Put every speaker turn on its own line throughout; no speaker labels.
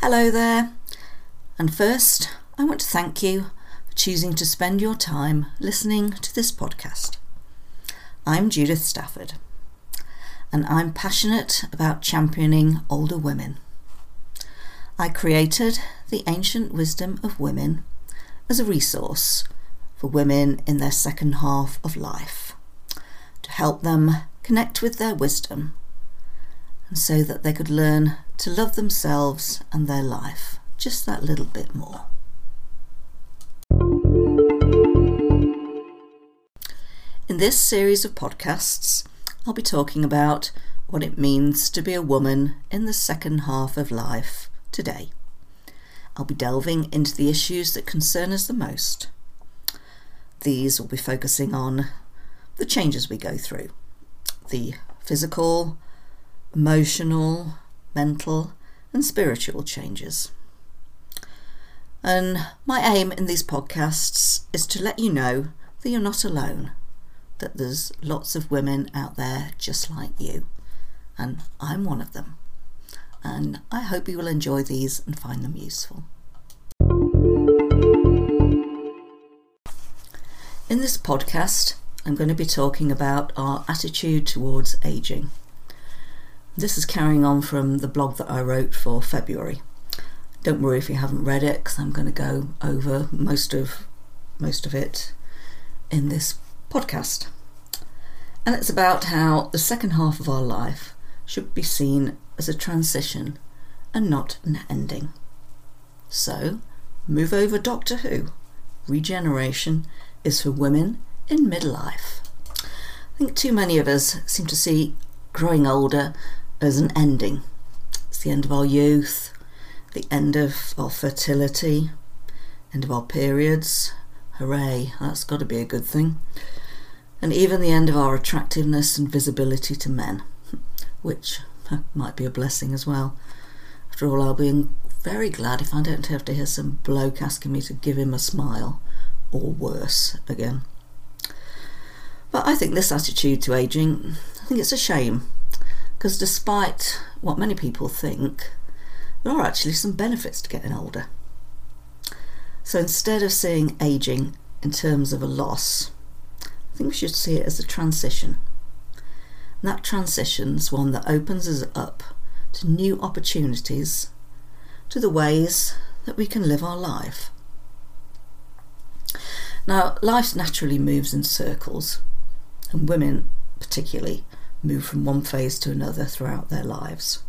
Hello there, and first I want to thank you for choosing to spend your time listening to this podcast. I'm Judith Stafford, and I'm passionate about championing older women. I created the Ancient Wisdom of Women as a resource for women in their second half of life help them connect with their wisdom and so that they could learn to love themselves and their life just that little bit more. In this series of podcasts, I'll be talking about what it means to be a woman in the second half of life today. I'll be delving into the issues that concern us the most. These will be focusing on the changes we go through the physical, emotional, mental, and spiritual changes. And my aim in these podcasts is to let you know that you're not alone, that there's lots of women out there just like you, and I'm one of them. And I hope you will enjoy these and find them useful. In this podcast, I'm going to be talking about our attitude towards aging. This is carrying on from the blog that I wrote for February. Don't worry if you haven't read it, because I'm going to go over most of most of it in this podcast. And it's about how the second half of our life should be seen as a transition and not an ending. So, move over Doctor Who. Regeneration is for women in midlife. I think too many of us seem to see growing older as an ending. It's the end of our youth, the end of our fertility, end of our periods. Hooray, that's got to be a good thing. And even the end of our attractiveness and visibility to men, which might be a blessing as well. After all, I'll be very glad if I don't have to hear some bloke asking me to give him a smile, or worse again. But I think this attitude to ageing, I think it's a shame because despite what many people think, there are actually some benefits to getting older. So instead of seeing ageing in terms of a loss, I think we should see it as a transition. And that transition is one that opens us up to new opportunities, to the ways that we can live our life. Now, life naturally moves in circles, and women particularly move from one phase to another throughout their lives.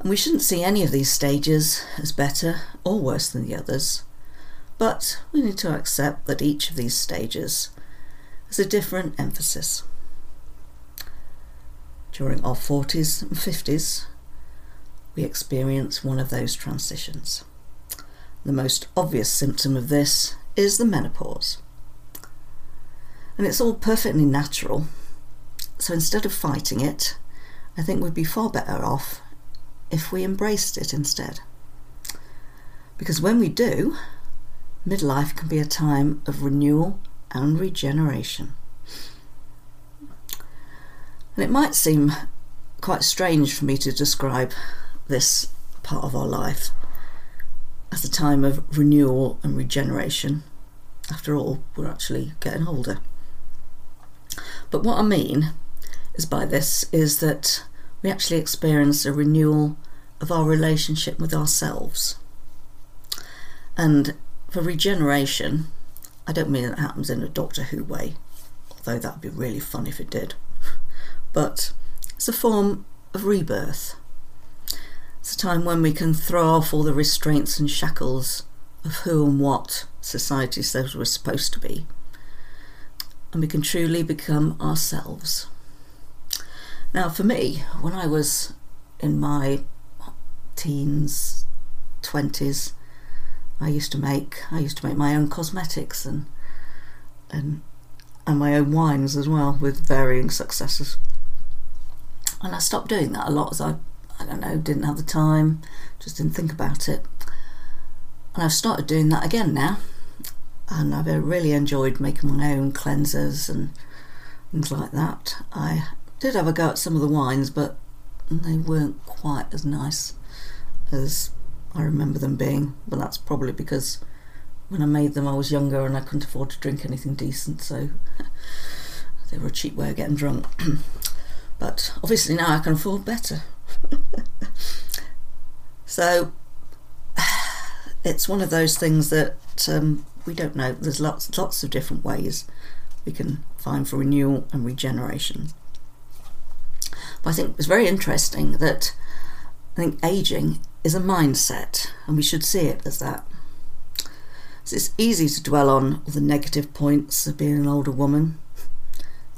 And we shouldn't see any of these stages as better or worse than the others, but we need to accept that each of these stages has a different emphasis. During our 40s and 50s, we experience one of those transitions. The most obvious symptom of this is the menopause. And it's all perfectly natural so instead of fighting it, I think we'd be far better off if we embraced it instead. Because when we do, midlife can be a time of renewal and regeneration. And it might seem quite strange for me to describe this part of our life as a time of renewal and regeneration. After all, we're actually getting older. But what I mean is by this is that we actually experience a renewal of our relationship with ourselves. And for regeneration, I don't mean it happens in a Doctor Who way, although that'd be really fun if it did. But it's a form of rebirth. It's a time when we can throw off all the restraints and shackles of who and what society says we're supposed to be, and we can truly become ourselves. Now, for me, when I was in my teens, twenties, I used to make I used to make my own cosmetics and and and my own wines as well with varying successes. And I stopped doing that a lot as I I don't know didn't have the time, just didn't think about it. And I've started doing that again now, and I've really enjoyed making my own cleansers and things like that. I did have a go at some of the wines, but they weren't quite as nice as I remember them being. But that's probably because when I made them I was younger and I couldn't afford to drink anything decent, so they were a cheap way of getting drunk. but obviously now I can afford better. so it's one of those things that um, we don't know. There's lots lots of different ways we can find for renewal and regeneration. But I think it's very interesting that I think aging is a mindset, and we should see it as that. So it's easy to dwell on the negative points of being an older woman.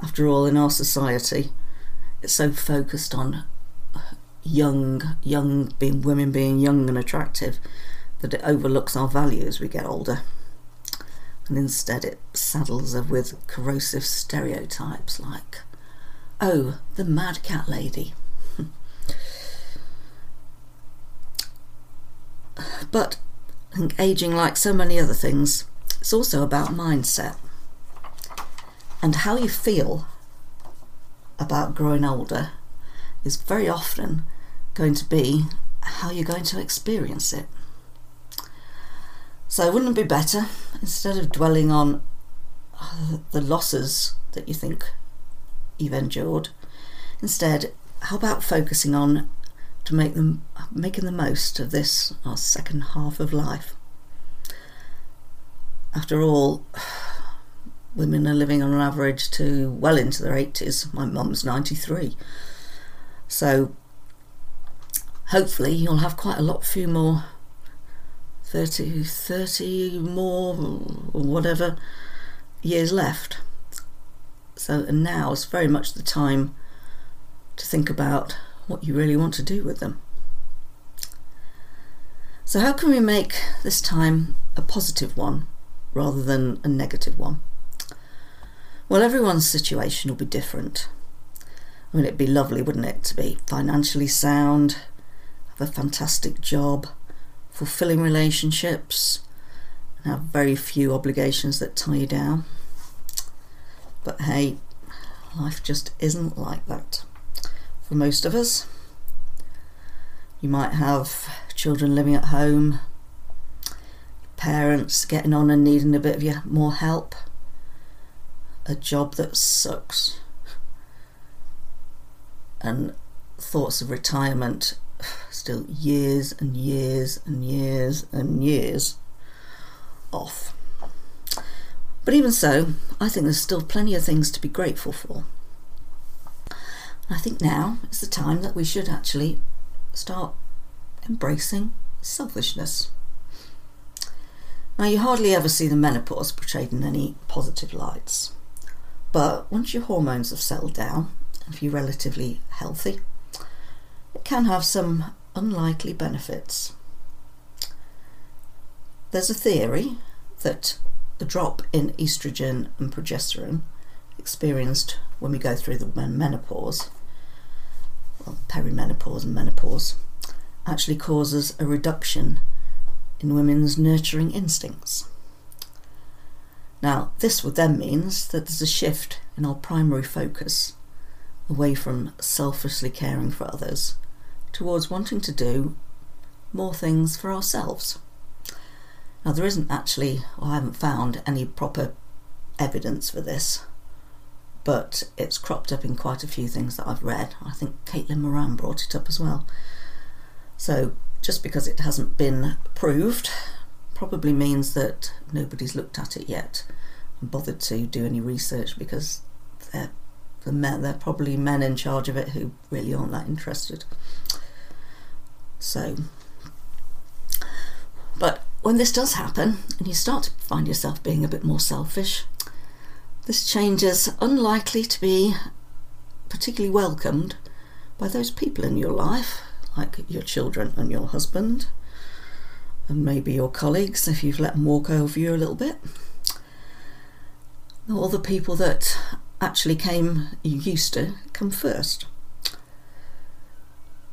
After all, in our society, it's so focused on young, young being women being young and attractive that it overlooks our value as we get older. And instead, it saddles us with corrosive stereotypes like, oh, the mad cat lady. but I think aging, like so many other things, it's also about mindset and how you feel about growing older is very often going to be how you're going to experience it. So, wouldn't it be better instead of dwelling on uh, the losses that you think you've endured, instead, how about focusing on to make them making the most of this our second half of life? After all, women are living on an average to well into their 80s. My mum's 93. So hopefully you'll have quite a lot few more 30, 30 more or whatever years left. So now is very much the time to think about what you really want to do with them. So how can we make this time a positive one rather than a negative one? Well, everyone's situation will be different. I mean, it'd be lovely, wouldn't it, to be financially sound, have a fantastic job, fulfilling relationships, and have very few obligations that tie you down. But hey, life just isn't like that for most of us. You might have children living at home, parents getting on and needing a bit of your more help, a job that sucks. And thoughts of retirement still years and years and years and years off. But even so, I think there's still plenty of things to be grateful for. I think now is the time that we should actually start embracing selfishness. Now, you hardly ever see the menopause portrayed in any positive lights. But once your hormones have settled down, and if you're relatively healthy, it can have some unlikely benefits. There's a theory that the drop in estrogen and progesterone experienced when we go through the menopause, well, perimenopause and menopause, actually causes a reduction in women's nurturing instincts. Now, this would then means that there's a shift in our primary focus away from selfishly caring for others towards wanting to do more things for ourselves. Now, there isn't actually, or I haven't found any proper evidence for this, but it's cropped up in quite a few things that I've read. I think Caitlin Moran brought it up as well. So, just because it hasn't been proved probably means that nobody's looked at it yet and bothered to do any research because they're the men they're probably men in charge of it who really aren't that interested so but when this does happen and you start to find yourself being a bit more selfish this change is unlikely to be particularly welcomed by those people in your life like your children and your husband and maybe your colleagues if you've let them walk over you a little bit. All the people that actually came, you used to come first.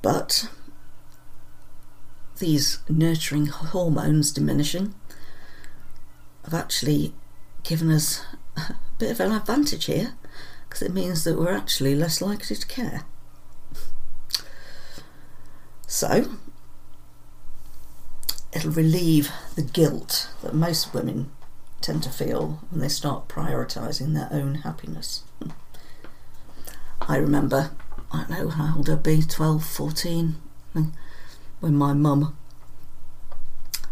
But these nurturing hormones diminishing have actually given us a bit of an advantage here because it means that we're actually less likely to care. So, it'll relieve the guilt that most women tend to feel when they start prioritising their own happiness. I remember, I don't know how old I'd be, 12, 14, when my mum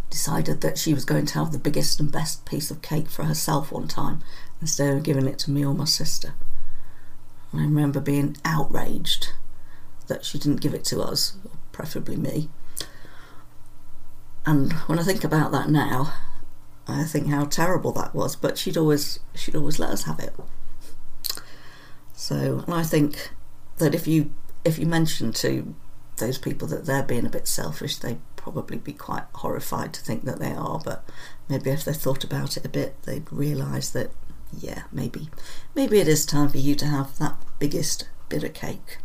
decided that she was going to have the biggest and best piece of cake for herself one time instead of giving it to me or my sister. I remember being outraged that she didn't give it to us, preferably me. And when I think about that now, I think how terrible that was. But she'd always she'd always let us have it. So, and I think that if you if you mention to those people that they're being a bit selfish, they'd probably be quite horrified to think that they are. But maybe if they thought about it a bit, they'd realise that yeah, maybe maybe it is time for you to have that biggest bit of cake.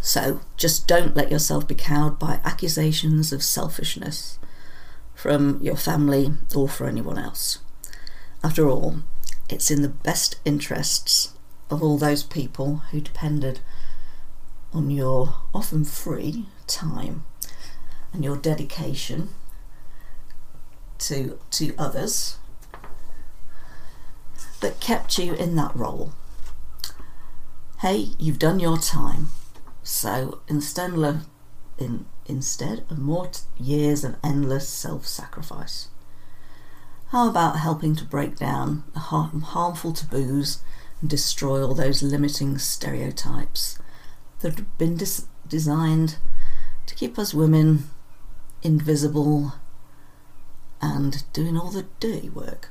So just don't let yourself be cowed by accusations of selfishness from your family or for anyone else. After all, it's in the best interests of all those people who depended on your often free time and your dedication to to others that kept you in that role. Hey, you've done your time. So instead of, in, instead of more t- years of endless self-sacrifice, how about helping to break down the harmful taboos and destroy all those limiting stereotypes that have been dis- designed to keep us women invisible and doing all the dirty work?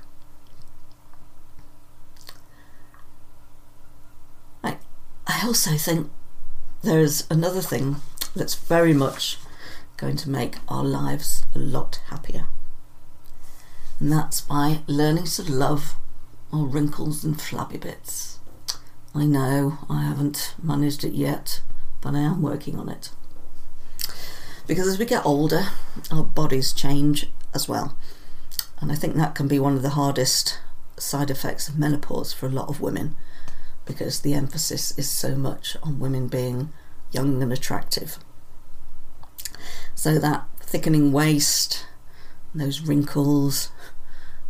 I, I also think there's another thing that's very much going to make our lives a lot happier. And that's by learning to love our wrinkles and flabby bits. I know I haven't managed it yet, but I am working on it. Because as we get older, our bodies change as well. And I think that can be one of the hardest side effects of menopause for a lot of women because the emphasis is so much on women being young and attractive. So that thickening waist, those wrinkles,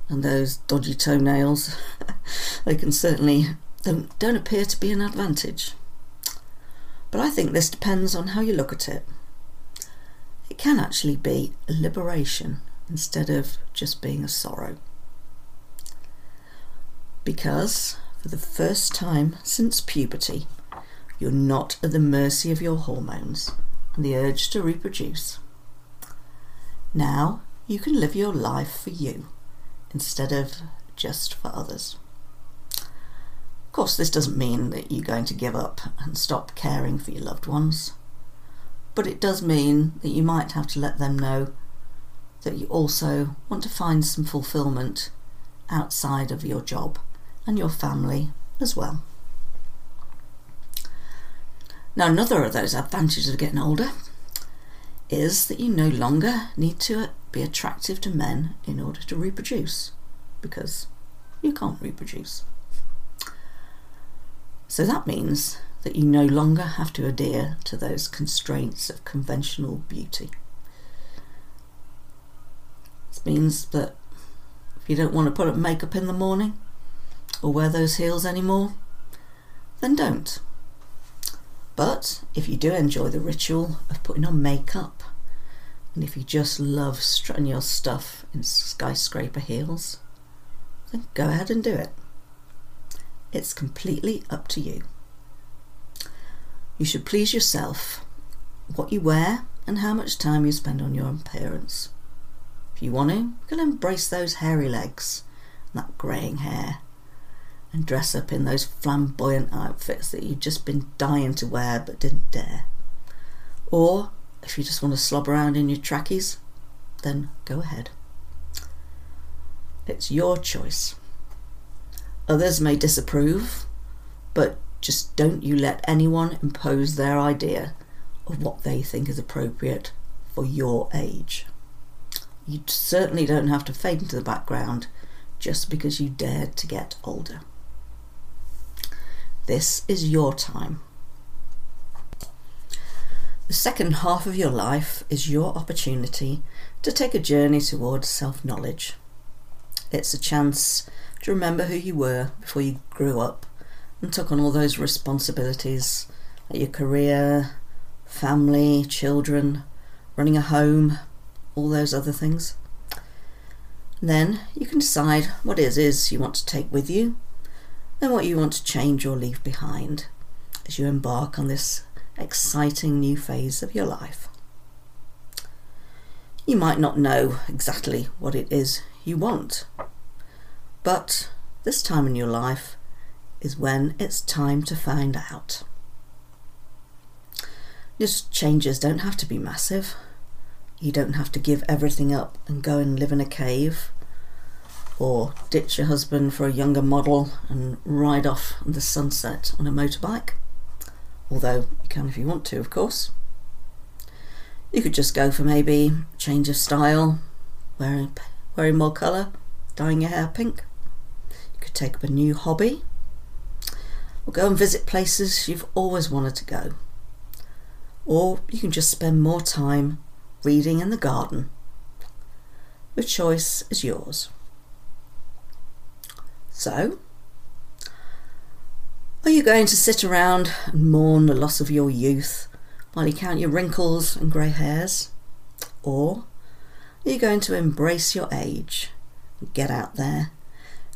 and those dodgy toenails, they can certainly don't, don't appear to be an advantage. But I think this depends on how you look at it. It can actually be a liberation instead of just being a sorrow. Because for the first time since puberty, you're not at the mercy of your hormones and the urge to reproduce. Now you can live your life for you instead of just for others. Of course, this doesn't mean that you're going to give up and stop caring for your loved ones, but it does mean that you might have to let them know that you also want to find some fulfillment outside of your job and your family as well. Now, another of those advantages of getting older is that you no longer need to uh, be attractive to men in order to reproduce because you can't reproduce. So that means that you no longer have to adhere to those constraints of conventional beauty. This means that if you don't want to put up makeup in the morning or wear those heels anymore, then don't. But if you do enjoy the ritual of putting on makeup, and if you just love strutting your stuff in skyscraper heels, then go ahead and do it. It's completely up to you. You should please yourself, what you wear, and how much time you spend on your appearance. If you want to, you can embrace those hairy legs and that greying hair and dress up in those flamboyant outfits that you've just been dying to wear but didn't dare. Or if you just want to slob around in your trackies, then go ahead. It's your choice. Others may disapprove, but just don't you let anyone impose their idea of what they think is appropriate for your age. You certainly don't have to fade into the background just because you dared to get older. This is your time. The second half of your life is your opportunity to take a journey towards self knowledge. It's a chance to remember who you were before you grew up and took on all those responsibilities like your career, family, children, running a home, all those other things. Then you can decide what it is you want to take with you and what you want to change or leave behind as you embark on this exciting new phase of your life. You might not know exactly what it is you want, but this time in your life is when it's time to find out. These changes don't have to be massive. You don't have to give everything up and go and live in a cave or ditch your husband for a younger model and ride off in the sunset on a motorbike. Although you can if you want to, of course. You could just go for maybe change of style, wearing wearing more colour, dyeing your hair pink. You could take up a new hobby, or go and visit places you've always wanted to go. Or you can just spend more time reading in the garden. The choice is yours. So, are you going to sit around and mourn the loss of your youth while you count your wrinkles and grey hairs? Or are you going to embrace your age, get out there,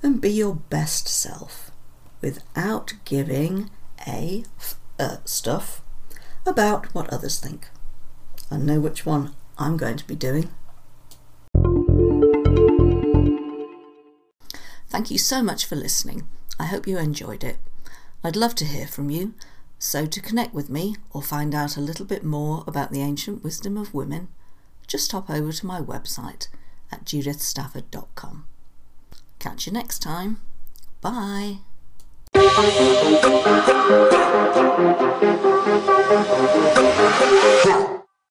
and be your best self without giving a uh, stuff about what others think? I know which one I'm going to be doing. Thank you so much for listening. I hope you enjoyed it. I'd love to hear from you, so to connect with me or find out a little bit more about the ancient wisdom of women, just hop over to my website at judithstafford.com. Catch you next time. Bye.